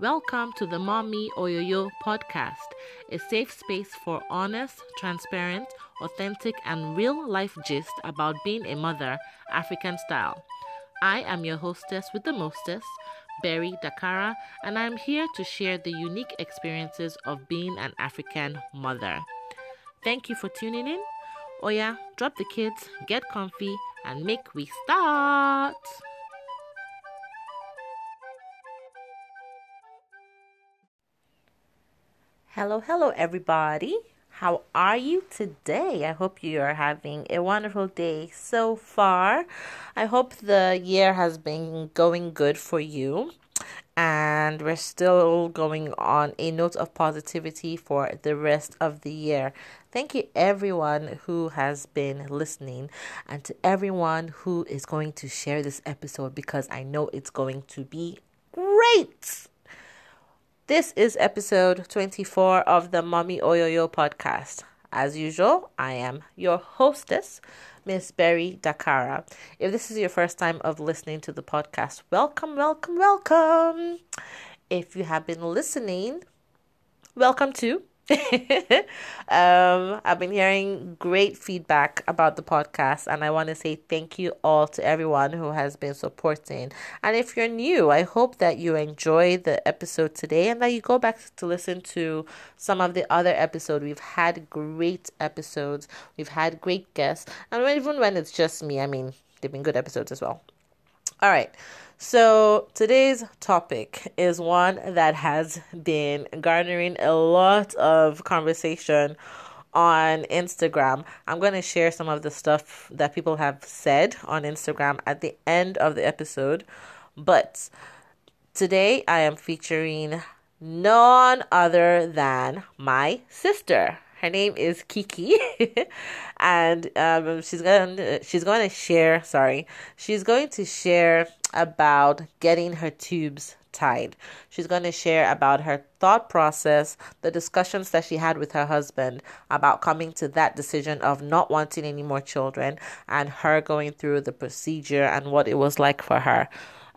Welcome to the Mommy Oyoyo podcast, a safe space for honest, transparent, authentic, and real life gist about being a mother, African style. I am your hostess with the mostest, Berry Dakara, and I'm here to share the unique experiences of being an African mother. Thank you for tuning in. Oya, drop the kids, get comfy, and make we start. Hello, hello, everybody. How are you today? I hope you are having a wonderful day so far. I hope the year has been going good for you and we're still going on a note of positivity for the rest of the year. Thank you, everyone who has been listening, and to everyone who is going to share this episode because I know it's going to be great. This is episode 24 of the Mommy Oyoyo podcast. As usual, I am your hostess, Miss Berry Dakara. If this is your first time of listening to the podcast, welcome, welcome, welcome. If you have been listening, welcome too. um, I've been hearing great feedback about the podcast, and I want to say thank you all to everyone who has been supporting. And if you're new, I hope that you enjoy the episode today and that you go back to listen to some of the other episodes. We've had great episodes, we've had great guests, and even when it's just me, I mean, they've been good episodes as well. All right. So, today's topic is one that has been garnering a lot of conversation on Instagram. I'm going to share some of the stuff that people have said on Instagram at the end of the episode. But today I am featuring none other than my sister. Her name is Kiki, and um, she's going to, she's going to share. Sorry, she's going to share about getting her tubes tied. She's going to share about her thought process, the discussions that she had with her husband about coming to that decision of not wanting any more children, and her going through the procedure and what it was like for her.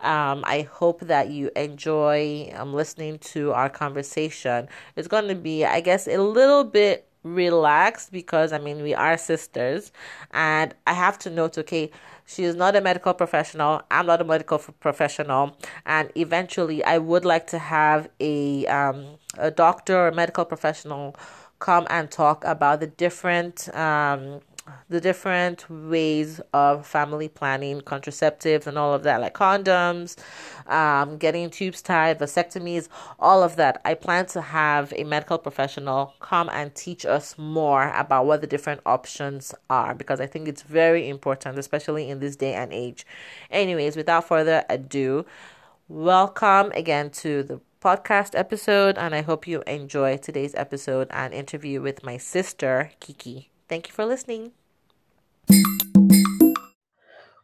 Um, I hope that you enjoy um, listening to our conversation. It's going to be, I guess, a little bit relaxed because I mean we are sisters. And I have to note okay she is not a medical professional. I'm not a medical professional. And eventually I would like to have a um a doctor or a medical professional come and talk about the different um the different ways of family planning, contraceptives, and all of that, like condoms, um, getting tubes tied, vasectomies, all of that. I plan to have a medical professional come and teach us more about what the different options are because I think it's very important, especially in this day and age. Anyways, without further ado, welcome again to the podcast episode, and I hope you enjoy today's episode and interview with my sister, Kiki. Thank you for listening.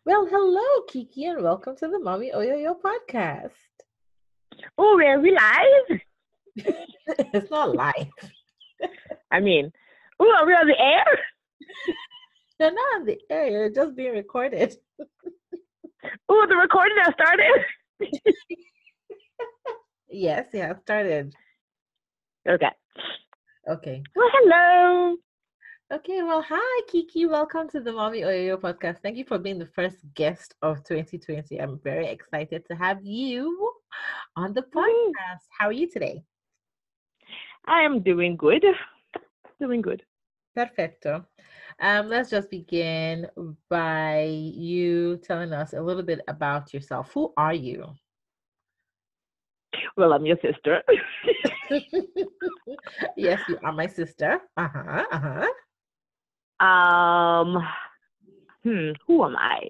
Well, hello, Kiki, and welcome to the Mommy Oyoyo podcast. Oh, are we live? it's not live. I mean, oh, are we on the air? You're not on the air. You're just being recorded. oh, the recording has started. yes, yeah, started. Okay. Okay. Well, hello. Okay, well, hi, Kiki. Welcome to the Mommy Oyo podcast. Thank you for being the first guest of 2020. I'm very excited to have you on the podcast. How are you today? I am doing good. Doing good. Perfecto. Um, let's just begin by you telling us a little bit about yourself. Who are you? Well, I'm your sister. yes, you are my sister. Uh huh. Uh huh. Um, hmm, who am I?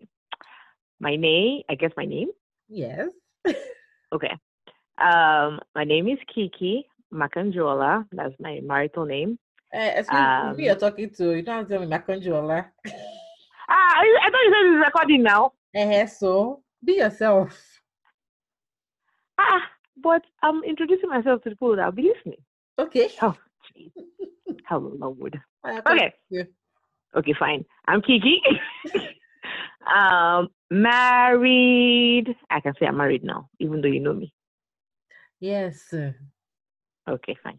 My name, I guess my name? Yes. okay. Um, my name is Kiki Makanjola. That's my marital name. Uh, excuse um, me, you're talking to. You don't have to tell me Makanjola. ah, I, I thought you said it's recording now. Uh, so, be yourself. Ah, but I'm introducing myself to the people that will be listening. Okay. Oh, jeez. Hello, Lord. Okay. Okay, fine. I'm Kiki. um, married. I can say I'm married now, even though you know me. Yes. Okay, fine.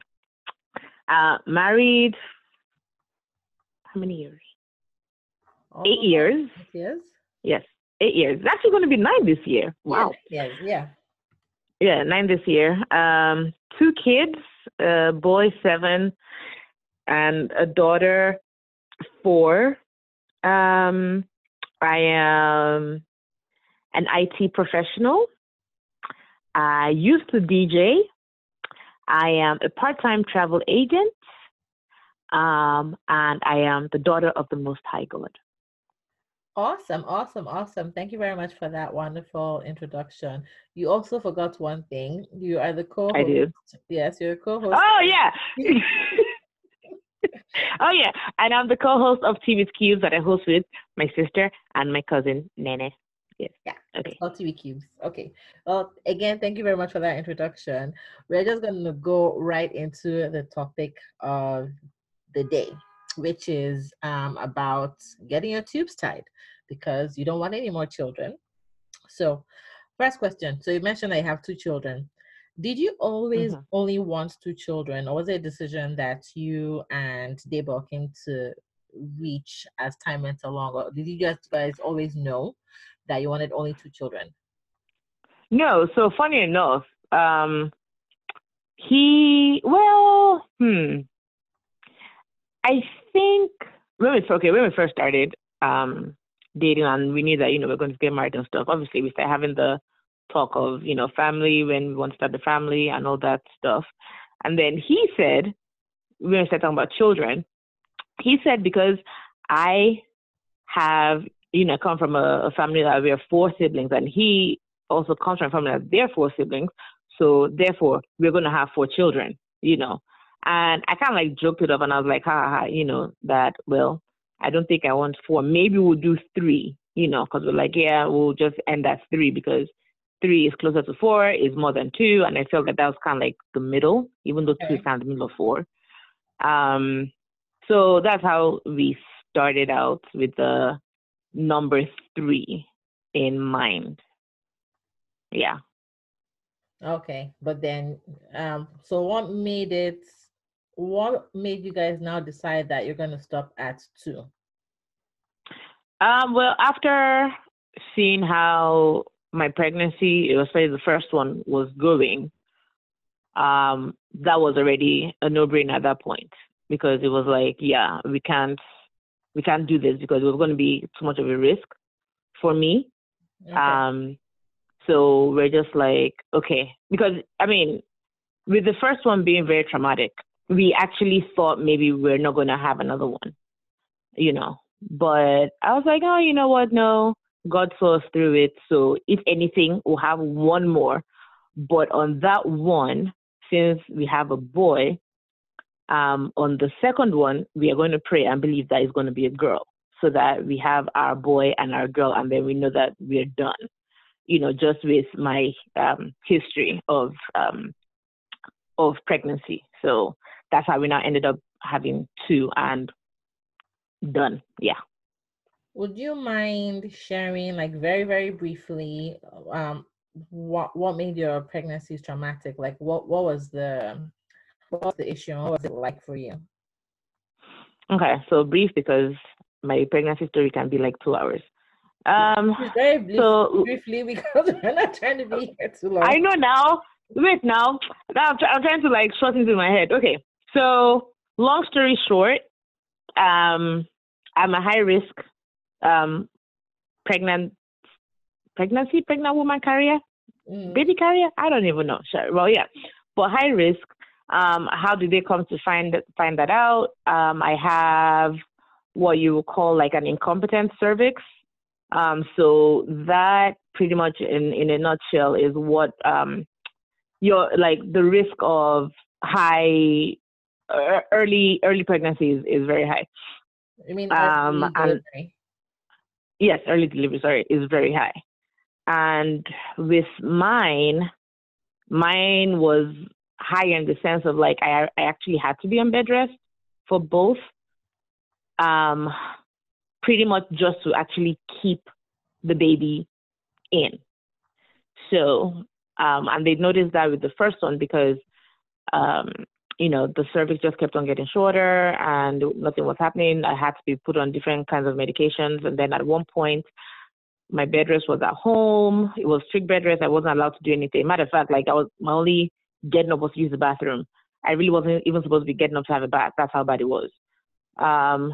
Uh, married. How many years? eight years. Eight years. Yes, eight years. It's actually going to be nine this year. Wow. Yes. Yeah. Yeah, nine this year. Um, two kids, a boy seven, and a daughter four. Um, I am an IT professional. I used to DJ. I am a part-time travel agent. Um, and I am the daughter of the Most High God. Awesome, awesome, awesome. Thank you very much for that wonderful introduction. You also forgot one thing. You are the co-host. I do. Yes, you're a co-host. Oh yeah. oh yeah, and I'm the co-host of TV Cubes that I host with my sister and my cousin Nene. Yes. Yeah. Okay. All TV Cubes. Okay. Well, again, thank you very much for that introduction. We're just going to go right into the topic of the day which is um, about getting your tubes tied because you don't want any more children. So, first question. So, you mentioned I have two children. Did you always mm-hmm. only want two children, or was it a decision that you and Debo came to reach as time went along? Or did you just guys always know that you wanted only two children? No. So, funny enough, um, he, well, hmm, I think when we okay when we first started um, dating and we knew that you know we are going to get married and stuff. Obviously, we started having the talk of you know family when we want to start the family and all that stuff. And then he said we started talking about children, he said because I have you know come from a, a family that we have four siblings, and he also comes from a family that they're four siblings. So therefore, we're going to have four children. You know, and I kind of like joked it up and I was like, ha, ha, ha, you know, that, well, I don't think I want four. Maybe we'll do three, you know, because we're like, yeah, we'll just end at three because three is closer to four, is more than two. And I felt that that was kind of like the middle, even though okay. two is kind of the middle of four. Um, so that's how we started out with the number three in mind. Yeah. Okay. But then, um, so what made it what made you guys now decide that you're going to stop at two? Um, well, after seeing how my pregnancy, especially the first one, was going, um, that was already a no-brainer at that point because it was like, yeah, we can't, we can't do this because it was going to be too much of a risk for me. Okay. Um, so we're just like, okay, because I mean, with the first one being very traumatic, we actually thought maybe we're not going to have another one, you know. But I was like, oh, you know what? No, God saw us through it. So if anything, we'll have one more. But on that one, since we have a boy, um, on the second one, we are going to pray and believe that it's going to be a girl so that we have our boy and our girl, and then we know that we're done. You know, just with my um, history of um, of pregnancy. So that's how we now ended up having two and done. Yeah. Would you mind sharing, like, very, very briefly, um, what what made your pregnancy traumatic? Like, what what was the what was the issue? What was it like for you? Okay, so brief because my pregnancy story can be like two hours. Um, very brief, so, briefly because we're not trying to be here too long. I know now. Wait now. I'm, I'm trying to like shorten into my head. Okay, so, long story short, um, I'm a high risk um, pregnant pregnancy, pregnant woman carrier, mm. baby carrier. I don't even know. Sure. Well, yeah, but high risk. Um, how did they come to find find that out? Um, I have what you would call like an incompetent cervix. Um, so that pretty much in, in a nutshell is what um, your like the risk of high early early pregnancy is, is very high. I mean, um, and, yes, early delivery, sorry, is very high. And with mine, mine was higher in the sense of like I, I actually had to be on bed rest for both, um, pretty much just to actually keep the baby in. So Um, and they noticed that with the first one because, um, you know, the cervix just kept on getting shorter and nothing was happening. I had to be put on different kinds of medications. And then at one point, my bed rest was at home. It was strict bed rest. I wasn't allowed to do anything. Matter of fact, like I was my only getting up was to use the bathroom. I really wasn't even supposed to be getting up to have a bath. That's how bad it was. Um,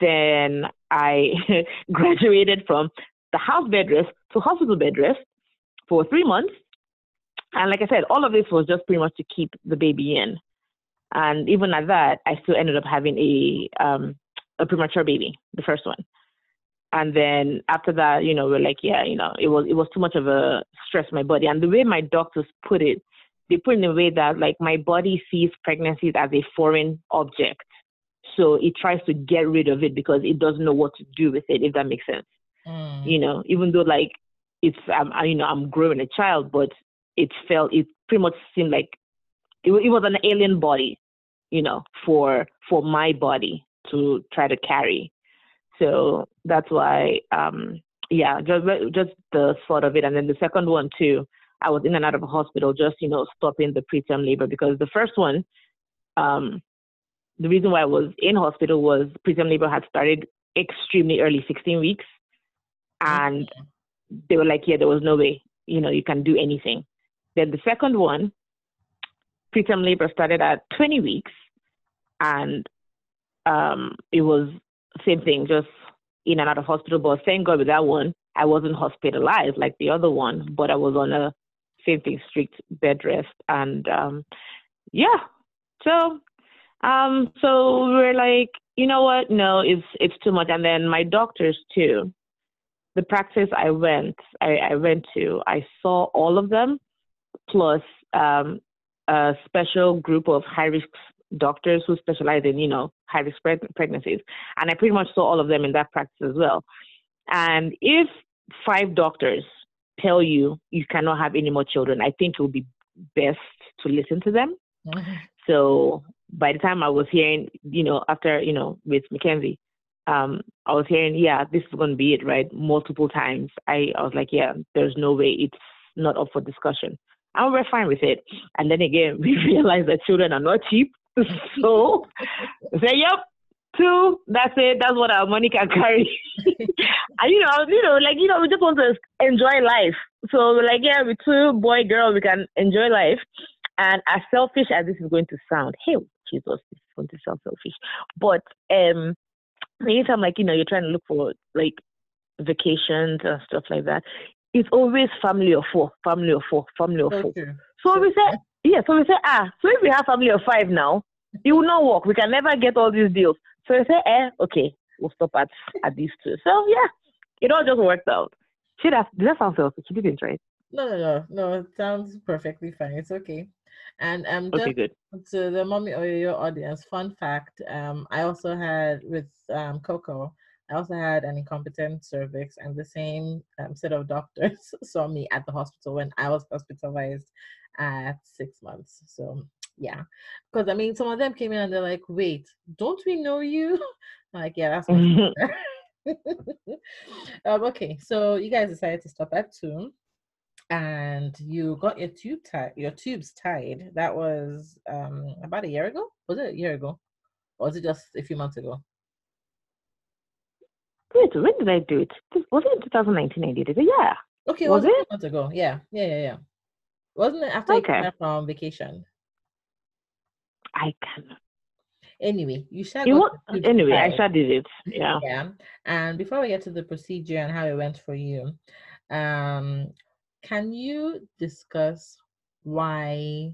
then I graduated from the house bed rest to hospital bed rest for three months. And like I said, all of this was just pretty much to keep the baby in. And even at that, I still ended up having a um, a premature baby, the first one. And then after that, you know, we're like, yeah, you know, it was it was too much of a stress my body. And the way my doctors put it, they put it in a way that like my body sees pregnancies as a foreign object. So it tries to get rid of it because it doesn't know what to do with it, if that makes sense. Mm. You know, even though like it's um, I, you know I'm growing a child, but it felt it pretty much seemed like it, it was an alien body, you know, for for my body to try to carry. So that's why, um, yeah, just just the thought of it, and then the second one too. I was in and out of a hospital, just you know, stopping the preterm labor because the first one, um, the reason why I was in hospital was preterm labor had started extremely early, 16 weeks, and they were like, yeah, there was no way, you know, you can do anything. Then the second one, preterm labor started at 20 weeks, and um, it was same thing, just in and out of hospital. But thank God with that one, I wasn't hospitalized like the other one, but I was on a same thing, strict bed rest, and um, yeah. So, um, so we we're like, you know what? No, it's it's too much. And then my doctors too. The practice I went, I, I went to, I saw all of them, plus um, a special group of high risk doctors who specialize in, you know, high risk pregnancies. And I pretty much saw all of them in that practice as well. And if five doctors tell you you cannot have any more children, I think it would be best to listen to them. Mm-hmm. So by the time I was hearing, you know, after, you know, with Mackenzie, um, I was hearing, yeah, this is going to be it, right? Multiple times. I, I was like, yeah, there's no way it's not up for discussion. And we're fine with it. And then again, we realize that children are not cheap. so say, yep, two, that's it. That's what our money can carry. and you know, you know, like you know, we just want to enjoy life. So like, yeah, with two boy, girl, we can enjoy life. And as selfish as this is going to sound, hey, Jesus, this is going to sound selfish. But um anytime like, you know, you're trying to look for like vacations and stuff like that, it's always family of four, family of four, family of four. Okay. So we say yeah, so we say, ah, so if we have family of five now, it will not work. We can never get all these deals. So we say, eh, okay, we'll stop at, at these two. So yeah, it all just worked out. Should have, did that sound selfish? She didn't, right? No, no, no, no. It sounds perfectly fine. It's okay. And um, okay, good. To the Mommy Oyoyo audience, fun fact: um, I also had with um Coco. I also had an incompetent cervix, and the same um, set of doctors saw me at the hospital when I was hospitalized at six months. So yeah, because I mean, some of them came in and they're like, "Wait, don't we know you?" I'm like, yeah, that's. my um, okay, so you guys decided to stop at two, and you got your tube tied, your tubes tied. That was um about a year ago. Was it a year ago, or was it just a few months ago? Wait, when did I do it? Was it in 2019 I did it? Yeah. Okay, was, was it? months ago. Yeah, yeah, yeah, yeah. Wasn't it after okay. you came back from vacation? I can. Anyway, you should. Anyway, I should did it. Yeah. Yeah. And before we get to the procedure and how it went for you, um, can you discuss why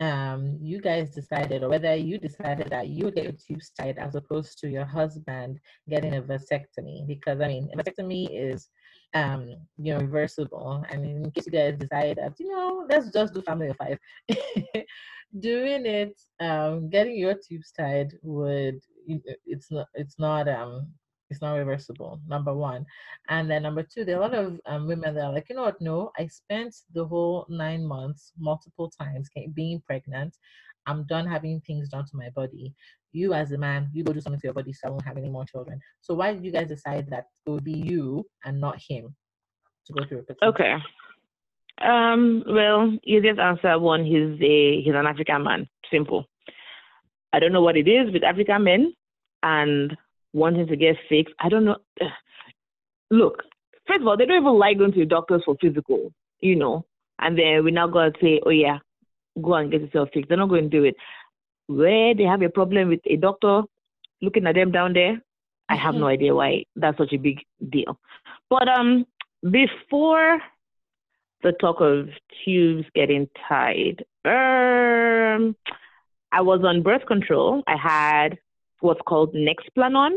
um you guys decided or whether you decided that you get your tubes tied as opposed to your husband getting a vasectomy because i mean a vasectomy is um, you know, reversible. And in case you guys decide that, you know, let's just do family of five. Doing it, um, getting your tubes tied would it's not it's not um it's not reversible number one and then number two there are a lot of um, women that are like you know what no i spent the whole nine months multiple times being pregnant i'm done having things done to my body you as a man, you go do something to your body so I won't have any more children. So why did you guys decide that it would be you and not him to go through a? Okay. Um, well, easiest answer one, he's a he's an African man. Simple. I don't know what it is with African men and wanting to get fixed. I don't know. Look, first of all, they don't even like going to the doctors for physical, you know. And then we're now got to say, oh yeah, go and get yourself fixed. They're not going to do it. Where they have a problem with a doctor looking at them down there, I have no mm-hmm. idea why that's such a big deal. But um, before the talk of tubes getting tied, um, I was on birth control. I had what's called Nexplanon,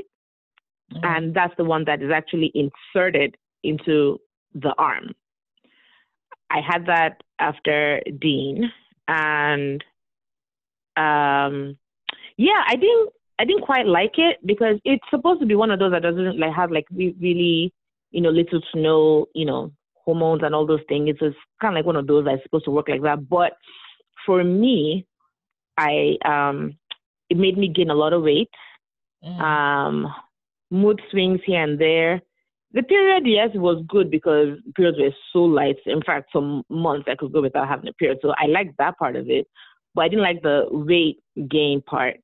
mm-hmm. and that's the one that is actually inserted into the arm. I had that after Dean, and um, yeah, I didn't I didn't quite like it because it's supposed to be one of those that doesn't like have like really you know little to no you know hormones and all those things. It's just kind of like one of those that's supposed to work like that. But for me, I um, it made me gain a lot of weight, mm. um, mood swings here and there. The period, yes, was good because periods were so light. In fact, some months I could go without having a period. So I liked that part of it, but I didn't like the weight gain part.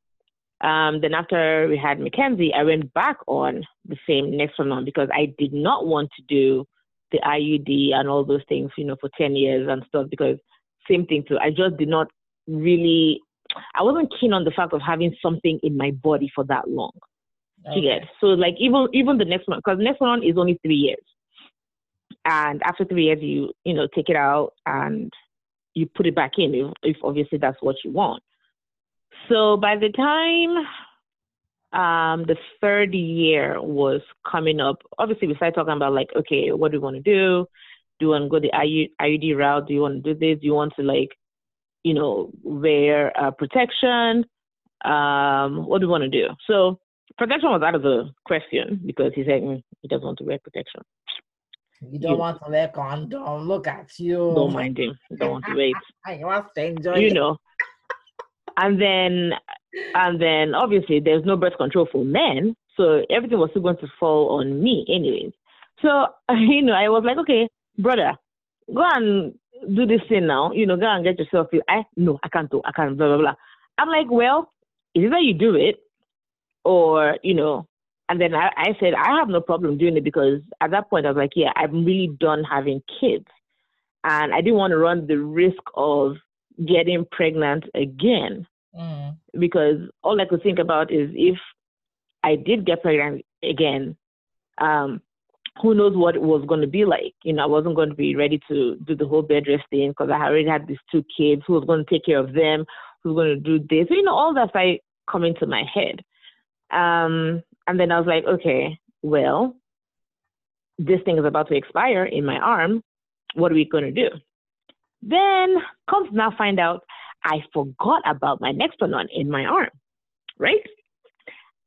Um, then after we had Mackenzie, I went back on the same Nexplanon because I did not want to do the IUD and all those things, you know, for 10 years and stuff because same thing too. I just did not really, I wasn't keen on the fact of having something in my body for that long. Okay. get so like even even the next one because next one is only three years, and after three years you you know take it out and you put it back in if, if obviously that's what you want. So by the time um, the third year was coming up, obviously we started talking about like, okay, what do we want to do? Do you want to go the IUD route? Do you want to do this? Do you want to like, you know, wear uh, protection? Um, what do you want to do? So protection was out of the question because he said mm, he doesn't want to wear protection. You don't you, want to wear condom. Look at you. Don't mind him. Don't want to wait. I want to enjoy. You know. And then, and then obviously there's no birth control for men, so everything was still going to fall on me anyways. So you know, I was like, okay, brother, go and do this thing now. You know, go and get yourself. I no, I can't do. I can't. Blah blah blah. I'm like, well, either you do it or you know and then I, I said i have no problem doing it because at that point i was like yeah i'm really done having kids and i didn't want to run the risk of getting pregnant again mm. because all i could think about is if i did get pregnant again um who knows what it was going to be like you know i wasn't going to be ready to do the whole bed rest thing because i already had these two kids who was going to take care of them who's going to do this you know all that started coming to my head um, and then I was like, okay, well, this thing is about to expire in my arm. What are we going to do? Then comes now find out I forgot about my Nexplanon in my arm, right?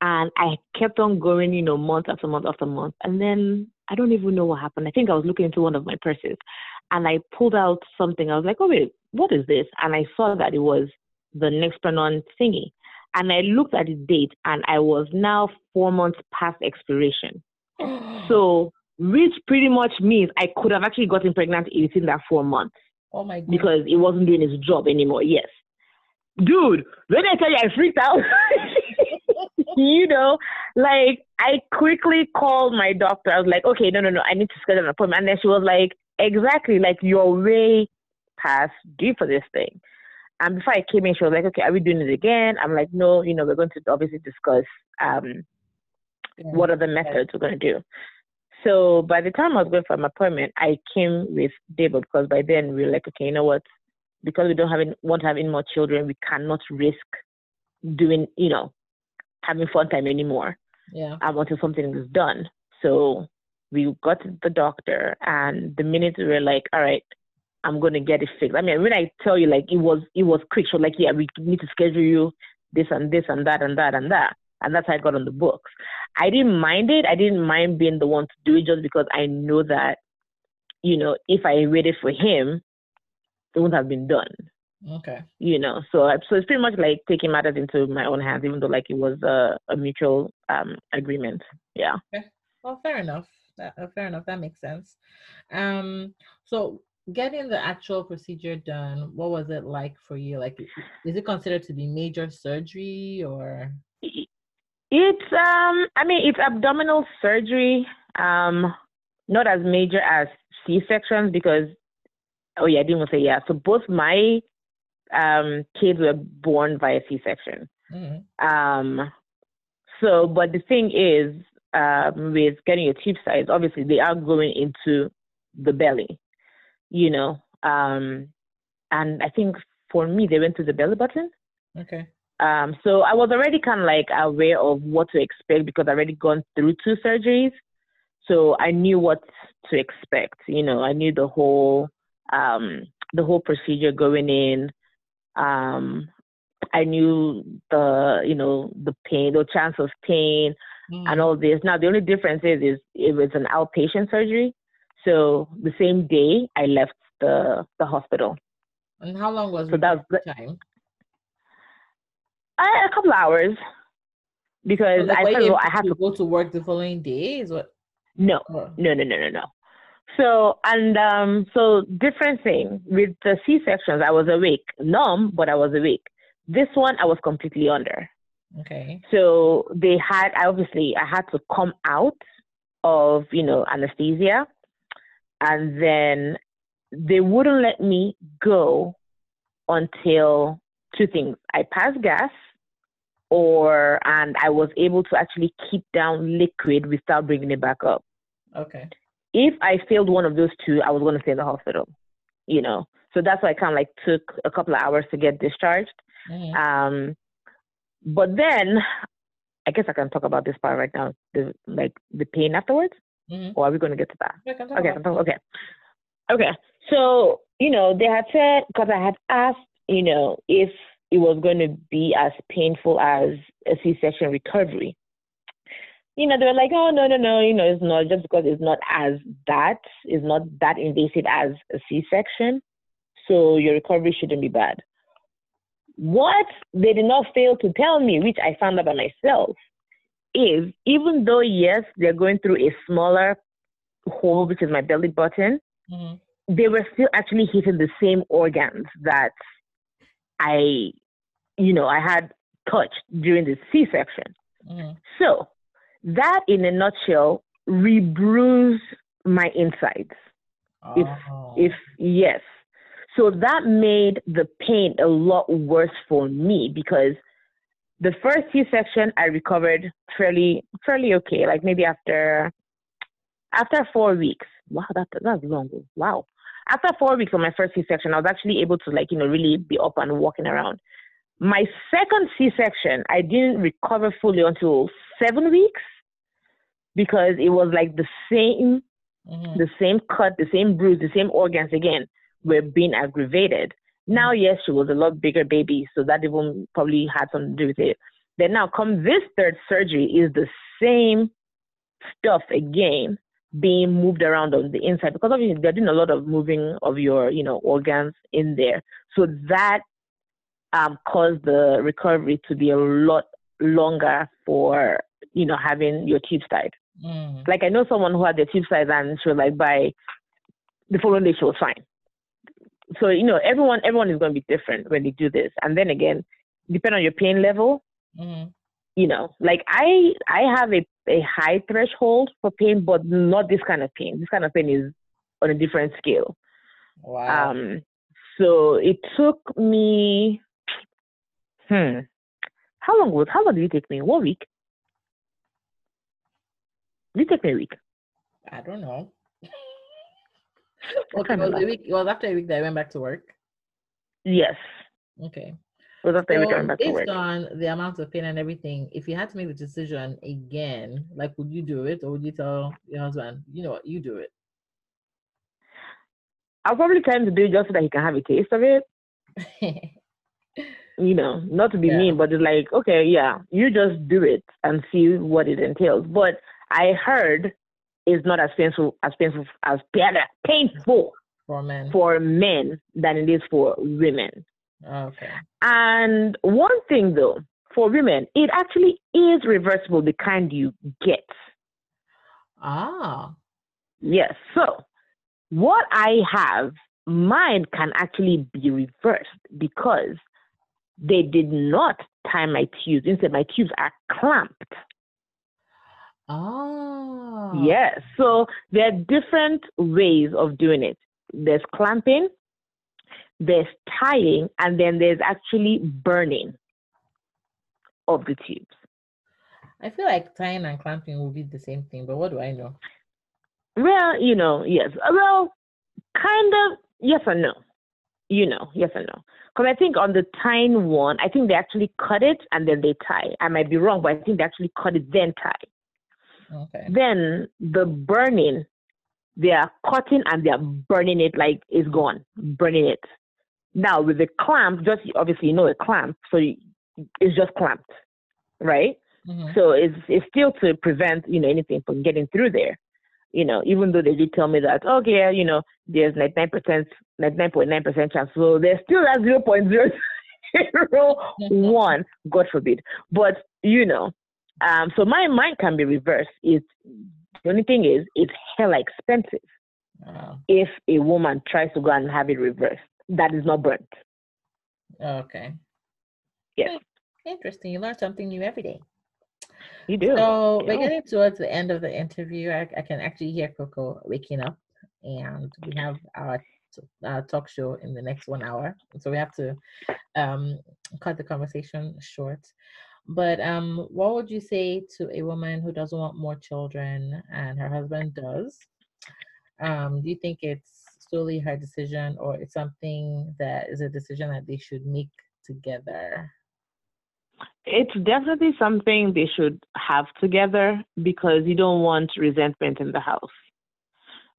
And I kept on going, you know, month after month after month. And then I don't even know what happened. I think I was looking into one of my purses and I pulled out something. I was like, oh, wait, what is this? And I saw that it was the Nexplanon thingy. And I looked at the date and I was now four months past expiration. so, which pretty much means I could have actually gotten pregnant within that four months. Oh my God. Because it wasn't doing its job anymore. Yes. Dude, when I tell you I freaked out, you know, like I quickly called my doctor. I was like, okay, no, no, no, I need to schedule an appointment. And then she was like, exactly, like you're way past due for this thing. And before I came in, she was like, okay, are we doing it again? I'm like, no, you know, we're going to obviously discuss um, yeah. what are the methods we're going to do. So by the time I was going for my appointment, I came with David because by then we were like, okay, you know what? Because we don't have any, want to have any more children, we cannot risk doing, you know, having fun time anymore. Yeah. I wanted something is done. So we got to the doctor, and the minute we were like, all right, I'm gonna get it fixed. I mean, when I tell you like it was it was quick, so like yeah, we need to schedule you this and this and that and that and that, and that's how I got on the books. I didn't mind it. I didn't mind being the one to do it just because I know that, you know, if I waited for him, it wouldn't have been done. Okay. You know, so so it's pretty much like taking matters into my own hands, even though like it was a, a mutual um agreement. Yeah. Okay. Well, fair enough. That, uh, fair enough. That makes sense. Um. So getting the actual procedure done, what was it like for you? Like, is it considered to be major surgery or? It's um, I mean, it's abdominal surgery. Um, not as major as C sections because, oh yeah, I didn't say yeah. So both my um kids were born via C section. Mm-hmm. Um, so, but the thing is, um, with getting your tube size, obviously they are going into the belly you know. Um, and I think for me, they went to the belly button. Okay. Um, so I was already kind of like aware of what to expect because I already gone through two surgeries. So I knew what to expect. You know, I knew the whole um, the whole procedure going in. Um, I knew the you know the pain, the chance of pain, mm. and all this. Now the only difference is is it was an outpatient surgery, so the same day I left the the hospital. And how long was so that was time? I, a couple hours because so I I had to go to work the following day. Is what? No, oh. no, no, no, no, no. So and um, so different thing with the C sections. I was awake, numb, but I was awake. This one I was completely under. Okay. So they had obviously I had to come out of you know anesthesia and then they wouldn't let me go until two things I passed gas or and I was able to actually keep down liquid without bringing it back up. Okay. If I failed one of those two, I was going to stay in the hospital, you know. So that's why I kind of like took a couple of hours to get discharged. Mm-hmm. Um, but then I guess I can talk about this part right now, the like the pain afterwards. Mm-hmm. Or are we going to get to that? Okay, okay. Okay. So, you know, they had said, because I had asked, you know, if it was going to be as painful as a C section recovery. You know, they were like, oh, no, no, no, you know, it's not just because it's not as that, it's not that invasive as a C section. So your recovery shouldn't be bad. What they did not fail to tell me, which I found out by myself, is even though, yes, they're going through a smaller hole, which is my belly button, mm-hmm. they were still actually hitting the same organs that I, you know, I had touched during the C section. Mm-hmm. So, that in a nutshell rebruised my insides. Oh. If, if, yes. So that made the pain a lot worse for me because the first C section I recovered fairly fairly okay. Like maybe after after four weeks. Wow, that that's long. Wow. After four weeks of my first C section, I was actually able to like, you know, really be up and walking around. My second C section, I didn't recover fully until seven weeks because it was like the same mm-hmm. the same cut, the same bruise, the same organs again were being aggravated. Now, yes, she was a lot bigger baby, so that even probably had something to do with it. Then now, come this third surgery is the same stuff again being moved around on the inside because obviously they're doing a lot of moving of your, you know, organs in there. So that um, caused the recovery to be a lot longer for, you know, having your tubes tied. Mm. Like I know someone who had their tubes tied and she was like by the following day she was fine. So you know everyone everyone is going to be different when they do this. And then again depend on your pain level mm-hmm. you know. Like i i have a, a high threshold for pain but not this kind of pain. This kind of pain is on a different scale. Wow. Um so it took me hmm how long was how long did it take me one week did it take me a week i don't know okay, was a week. It was after a week that I went back to work. Yes. Okay. It was after so, a week I went back to work. Based on the amount of pain and everything, if you had to make the decision again, like, would you do it, or would you tell your husband, you know what, you do it? I'll probably tell him to do it just so that he can have a taste of it. you know, not to be yeah. mean, but it's like, okay, yeah, you just do it and see what it entails. But I heard it's not as painful as painful as painful for men for men than it is for women. Okay. And one thing though, for women, it actually is reversible the kind you get. Ah. Yes. So what I have mine can actually be reversed because they did not tie my tubes. Instead, my tubes are clamped. Oh. Yes. So there are different ways of doing it. There's clamping, there's tying, and then there's actually burning of the tubes. I feel like tying and clamping will be the same thing, but what do I know? Well, you know, yes. Well, kind of yes and no. You know, yes and no. Because I think on the tying one, I think they actually cut it and then they tie. I might be wrong, but I think they actually cut it then tie. Okay. Then the burning, they are cutting and they are burning it like it's gone, burning it. Now with the clamp, just obviously you know a clamp, so it's just clamped, right? Mm-hmm. So it's it's still to prevent you know anything from getting through there. You know, even though they did tell me that okay, you know, there's 99 percent, 99.9 percent chance. So there's still that 0.001, God forbid. But you know, um, so my mind can be reversed. It's the only thing is it's hella expensive Wow. if a woman tries to go and have it reversed. That is not burnt. Okay. Yes. Interesting. You learn something new every day. You do. So we're getting towards the end of the interview. I, I can actually hear Coco waking up, and we have our, our talk show in the next one hour. So we have to um, cut the conversation short. But um, what would you say to a woman who doesn't want more children and her husband does? Um, do you think it's solely her decision, or it's something that is a decision that they should make together? It's definitely something they should have together because you don't want resentment in the house.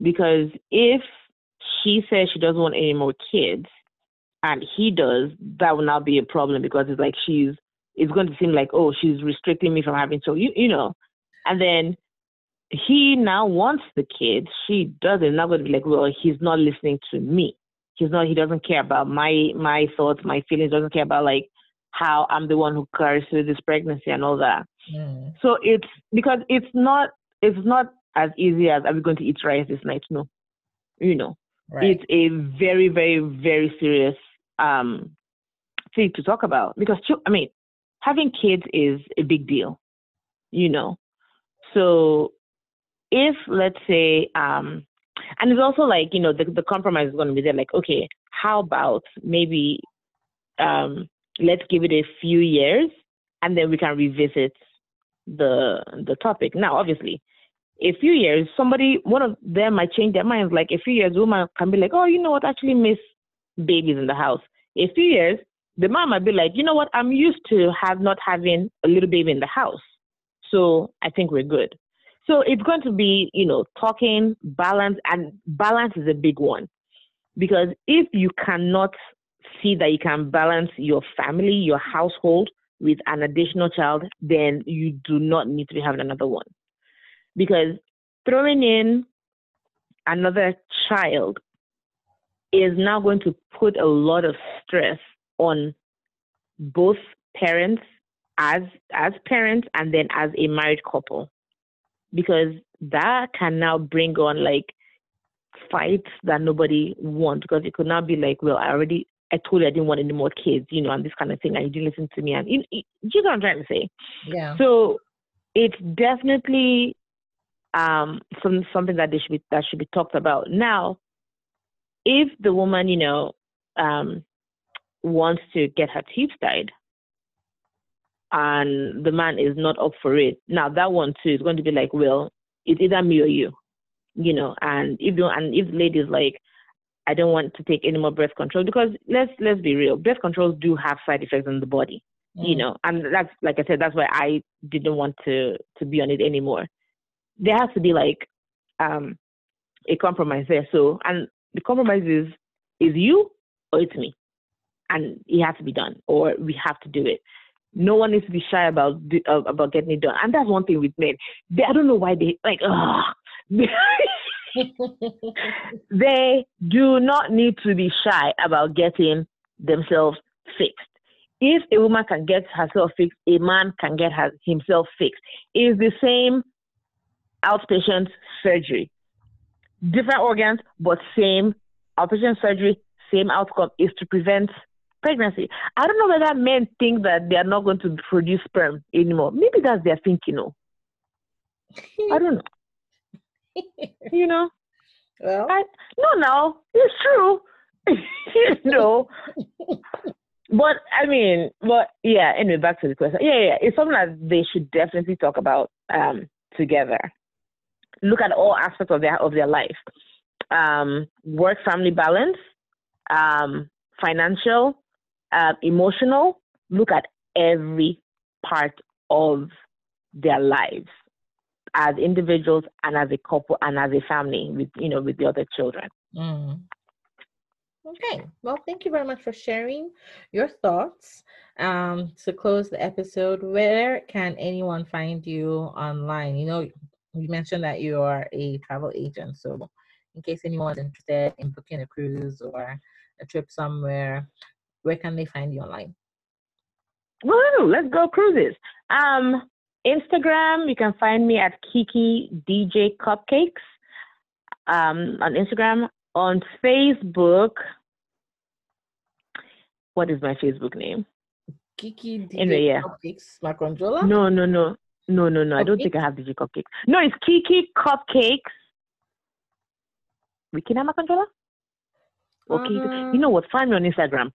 Because if she says she doesn't want any more kids and he does, that will not be a problem because it's like she's, it's going to seem like, oh, she's restricting me from having so you, you know. And then he now wants the kid. She doesn't. Not going to be like, well, he's not listening to me. He's not. He doesn't care about my my thoughts, my feelings. Doesn't care about like how I'm the one who carries through this pregnancy and all that. Mm, So it's because it's not it's not as easy as are we going to eat rice this night? No, you know, right. it's a very very very serious um thing to talk about because I mean having kids is a big deal, you know. So if let's say um and it's also like you know the the compromise is going to be there like okay how about maybe um let's give it a few years and then we can revisit the the topic. Now obviously a few years somebody one of them might change their minds. Like a few years woman can be like oh you know what? I actually miss babies in the house. A few years the mom might be like you know what? I'm used to have not having a little baby in the house. So i think we're good. So it's going to be you know talking balance and balance is a big one. Because if you cannot see that you can balance your family your household with an additional child then you do not need to be having another one. Because throwing in another child is now going to put a lot of stress on both parents as as parents and then as a married couple. Because that can now bring on like fights that nobody wants. Because it could now be like well i already i told you i didn't want any more kids you know and this kind of thing and you didn't listen to me and you, you, you know what i'm trying to say yeah. so it's definitely um, some something that they should be that should be talked about. Now, if the woman, you know, um, wants to get her teeth tied, and the man is not up for it, now that one too is going to be like, well, it's either me or you, you know. And if you and if the lady is like, I don't want to take any more birth control because let's let's be real, birth controls do have side effects on the body you Mm, know and that's like i said that's why i didn't want to to be on it anymore. There has to be like um a compromise there. So and the compromise is is you or it's me. And it has to be done or we have to do it. No one needs to be shy about uh, about getting it done. And that's one thing with men. They, i don't know why they like ugh. they do not need to be shy about getting themselves fixed. If a woman can get herself fixed, a man can get her, himself fixed. It's the same outpatient surgery. Different organs, but same outpatient surgery, same outcome is to prevent pregnancy. I don't know whether men think that they are not going to produce sperm anymore. Maybe that's their thinking. No, I don't know. you know, well, I, no, no, it's true. you know, but I mean, but yeah. Anyway, back to the question. Yeah, yeah, it's something that they should definitely talk about um, together. Look at all aspects of their of their life, um, work family balance, um, financial, uh, emotional. Look at every part of their lives as individuals and as a couple and as a family with you know with the other children. Mm. Okay, well, thank you very much for sharing your thoughts. Um, to close the episode, where can anyone find you online? You know, you mentioned that you are a travel agent, so in case anyone's interested in booking a cruise or a trip somewhere, where can they find you online? Woo! Let's go cruises. Um, Instagram, you can find me at Kiki DJ Cupcakes. Um, on Instagram, on Facebook. What is my Facebook name? Kiki DJ Anyway, yeah. Cupcakes Macronjola? No, no, no, no, no, no. I don't think I have DJ Cupcakes. No, it's Kiki Cupcakes. Wikina Makonjola? Or Kiki? Uh, You know what? Find me on Instagram.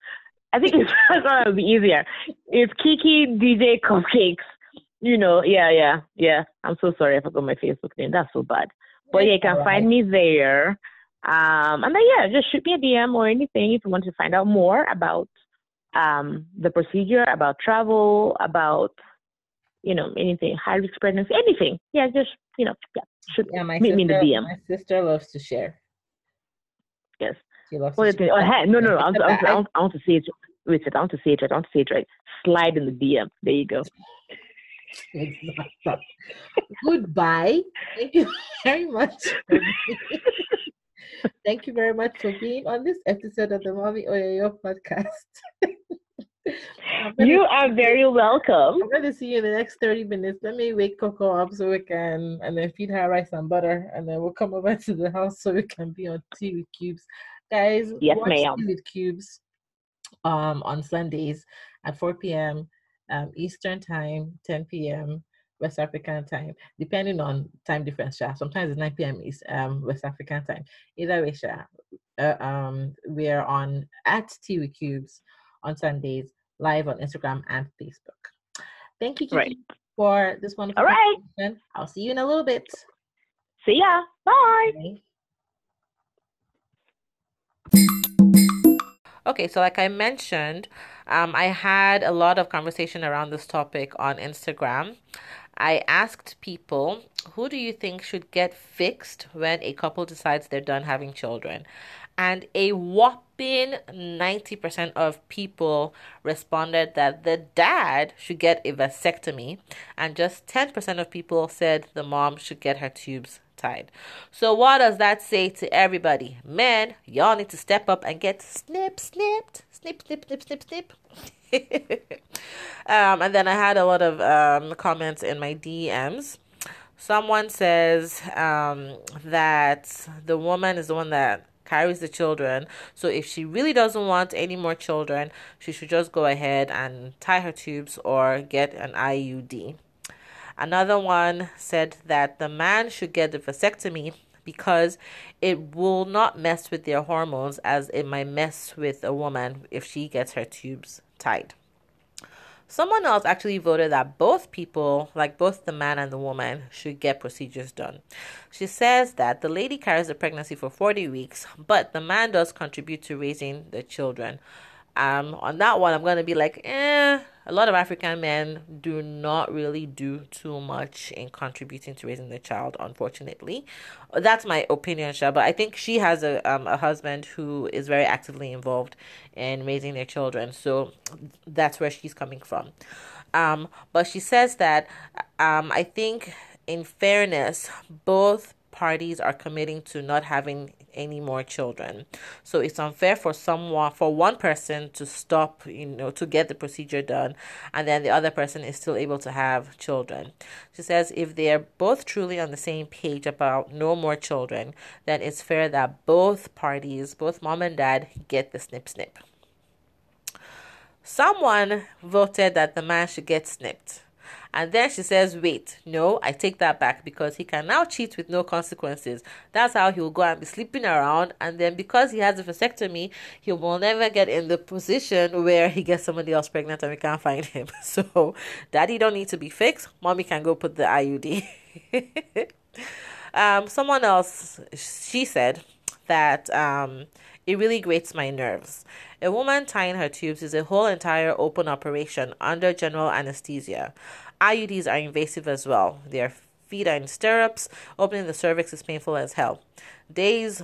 I think Instagram will be easier. It's Kiki DJ Cupcakes. You know, yeah, yeah, yeah. I'm so sorry I forgot my Facebook name. That's so bad. But yeah, you can Alright. find me there. Um, and then yeah, just shoot me a DM or anything if you want to find out more about um the procedure, about travel, about you know anything, high risk pregnancy, anything. Yeah, just you know, yeah, shoot Yeah, my meet me in the sister, DM. my sister loves to share. Yes. She loves to share. Oh, hey, no, no, no. I want, to, I, want I, I- want, I want to say it. Wait, I want to say it right. I want to say it right. Slide in the DM. There you go. Goodbye. Thank you very much. Thank you very much for being on this episode of the Mommy Oyoyo podcast. You are very welcome. I'm going to see you in the next 30 minutes. Let me wake Coco up so we can, and then feed her rice and butter, and then we'll come over to the house so we can be on Tea with Cubes. Guys, Yes, watch ma'am. Tea with Cubes um, on Sundays at 4 p.m. Um, Eastern Time, 10 p.m. West African time, depending on time difference. Sha. Sometimes it's 9 p.m. East um, West African time. Either way, Sha, uh, um, we are on at with Cubes on Sundays, live on Instagram and Facebook. Thank you, Kiki, Right. for this wonderful All right. conversation. I'll see you in a little bit. See ya. Bye. Bye. Okay, so like I mentioned, um, I had a lot of conversation around this topic on Instagram. I asked people, who do you think should get fixed when a couple decides they're done having children? And a whopping 90% of people responded that the dad should get a vasectomy, and just 10% of people said the mom should get her tubes tied. So, what does that say to everybody? Men, y'all need to step up and get snip, snipped, snip, snip, snip, snip, snip. um, and then I had a lot of um, comments in my DMs. Someone says um, that the woman is the one that carries the children. So if she really doesn't want any more children, she should just go ahead and tie her tubes or get an IUD. Another one said that the man should get the vasectomy because it will not mess with their hormones as it might mess with a woman if she gets her tubes tied. Someone else actually voted that both people, like both the man and the woman, should get procedures done. She says that the lady carries the pregnancy for 40 weeks, but the man does contribute to raising the children. Um, on that one, I'm going to be like, eh, a lot of African men do not really do too much in contributing to raising the child, unfortunately. That's my opinion, Sha, but I think she has a, um, a husband who is very actively involved in raising their children, so that's where she's coming from. Um, but she says that um, I think, in fairness, both parties are committing to not having any more children. So it's unfair for someone for one person to stop, you know, to get the procedure done and then the other person is still able to have children. She says if they're both truly on the same page about no more children, then it's fair that both parties, both mom and dad, get the snip snip. Someone voted that the man should get snipped. And then she says, Wait, no, I take that back because he can now cheat with no consequences. That's how he'll go and be sleeping around. And then because he has a vasectomy, he will never get in the position where he gets somebody else pregnant and we can't find him. So, daddy don't need to be fixed. Mommy can go put the IUD. um, someone else, she said that um, it really grates my nerves. A woman tying her tubes is a whole entire open operation under general anesthesia. IUDs are invasive as well. Their feet are in stirrups. Opening the cervix is painful as hell. Days,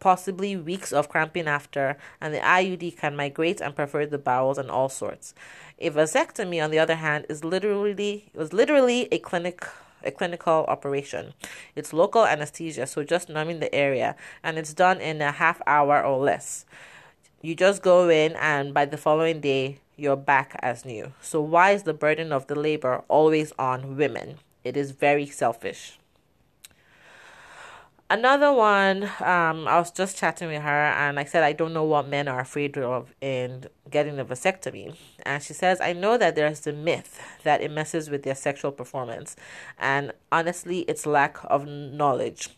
possibly weeks of cramping after, and the IUD can migrate and perforate the bowels and all sorts. A vasectomy, on the other hand, is literally was literally a clinic a clinical operation. It's local anesthesia, so just numbing the area, and it's done in a half hour or less. You just go in, and by the following day, you're back as new. So, why is the burden of the labor always on women? It is very selfish. Another one, um, I was just chatting with her and I said, I don't know what men are afraid of in getting a vasectomy. And she says, I know that there's the myth that it messes with their sexual performance. And honestly, it's lack of knowledge.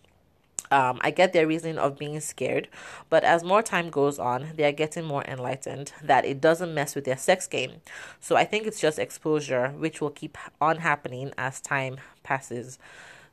Um, I get their reasoning of being scared, but as more time goes on, they are getting more enlightened that it doesn't mess with their sex game. So I think it's just exposure, which will keep on happening as time passes.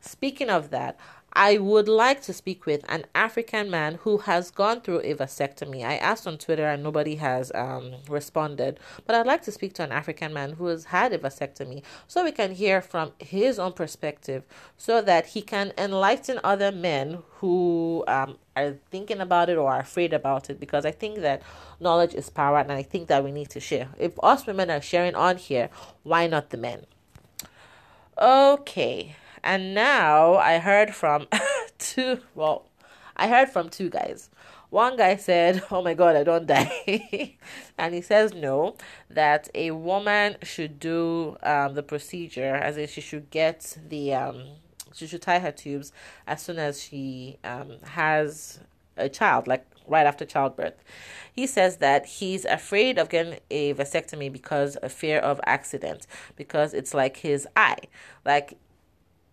Speaking of that, I would like to speak with an African man who has gone through a vasectomy. I asked on Twitter and nobody has um, responded, but I'd like to speak to an African man who has had a vasectomy so we can hear from his own perspective so that he can enlighten other men who um, are thinking about it or are afraid about it because I think that knowledge is power and I think that we need to share. If us women are sharing on here, why not the men? Okay. And now I heard from two, well, I heard from two guys. One guy said, Oh my God, I don't die. and he says no, that a woman should do um, the procedure, as in she should get the, um, she should tie her tubes as soon as she um, has a child, like right after childbirth. He says that he's afraid of getting a vasectomy because of fear of accident, because it's like his eye. Like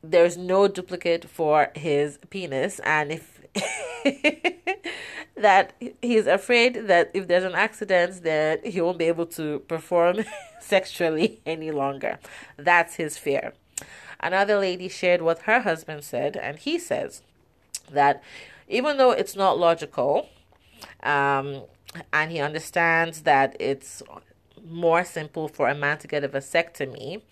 there's no duplicate for his penis and if that he's afraid that if there's an accident then he won't be able to perform sexually any longer. That's his fear. Another lady shared what her husband said and he says that even though it's not logical um, and he understands that it's more simple for a man to get a vasectomy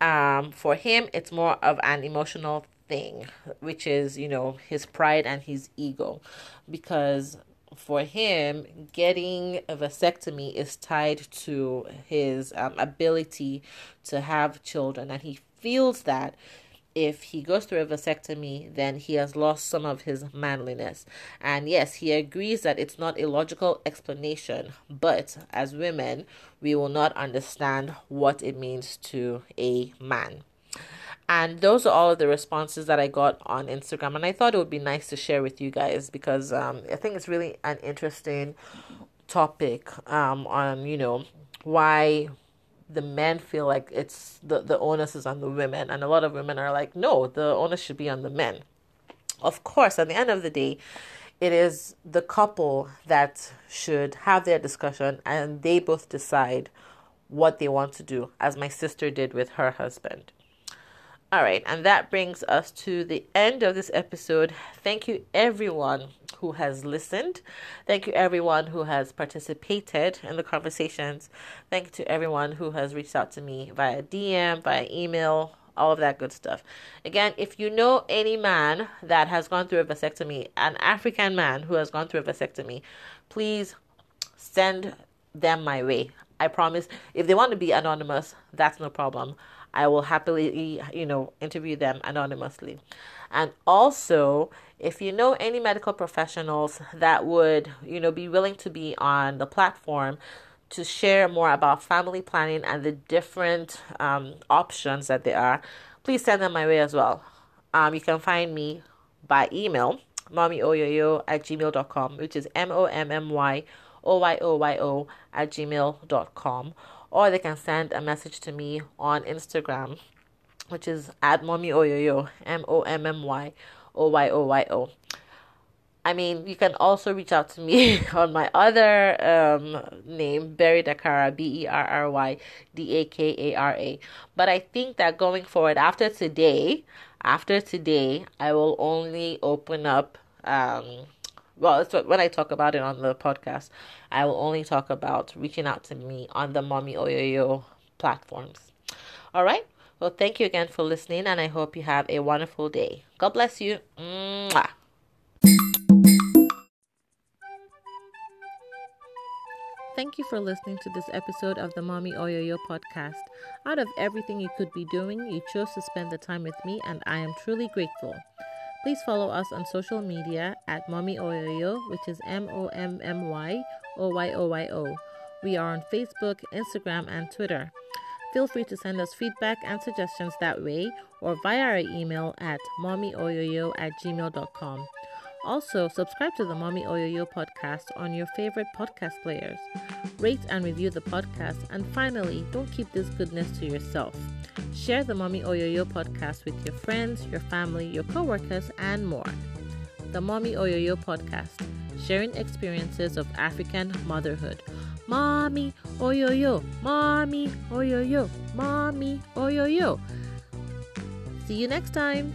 um, for him, it's more of an emotional thing, which is, you know, his pride and his ego. Because for him, getting a vasectomy is tied to his um, ability to have children. And he feels that if he goes through a vasectomy, then he has lost some of his manliness. And yes, he agrees that it's not a logical explanation, but as women, we will not understand what it means to a man. And those are all of the responses that I got on Instagram. And I thought it would be nice to share with you guys because um, I think it's really an interesting topic um, on, you know, why the men feel like it's the, the onus is on the women. And a lot of women are like, no, the onus should be on the men. Of course, at the end of the day, it is the couple that should have their discussion and they both decide what they want to do, as my sister did with her husband. All right, and that brings us to the end of this episode. Thank you, everyone who has listened. Thank you, everyone who has participated in the conversations. Thank you to everyone who has reached out to me via DM, via email, all of that good stuff. Again, if you know any man that has gone through a vasectomy, an African man who has gone through a vasectomy, please send them my way. I promise. If they want to be anonymous, that's no problem. I will happily, you know, interview them anonymously. And also, if you know any medical professionals that would, you know, be willing to be on the platform to share more about family planning and the different um, options that there are, please send them my way as well. Um, you can find me by email, mommyoyoyo at gmail.com, which is M O M M Y O Y O Y O at gmail.com. Or they can send a message to me on Instagram, which is at mommyoyoyo, M O M M Y O Y O Y O. I mean, you can also reach out to me on my other um, name, Berry Dakara, B E R R Y D A K A R A. But I think that going forward, after today, after today, I will only open up. Um, well, it's when I talk about it on the podcast, I will only talk about reaching out to me on the Mommy Oyoyo platforms. All right. Well, thank you again for listening, and I hope you have a wonderful day. God bless you. Mwah. Thank you for listening to this episode of the Mommy Oyoyo podcast. Out of everything you could be doing, you chose to spend the time with me, and I am truly grateful. Please follow us on social media at Mommy Oyoyo, which is M O M M Y O Y O Y O. We are on Facebook, Instagram, and Twitter. Feel free to send us feedback and suggestions that way or via our email at mommyoyoyo at gmail.com. Also, subscribe to the Mommy Oyoyo podcast on your favorite podcast players. Rate and review the podcast. And finally, don't keep this goodness to yourself. Share the Mommy Oyoyo podcast with your friends, your family, your coworkers, and more. The Mommy Oyoyo podcast, sharing experiences of African motherhood. Mommy Oyoyo, Mommy Oyoyo, Mommy Oyoyo. See you next time.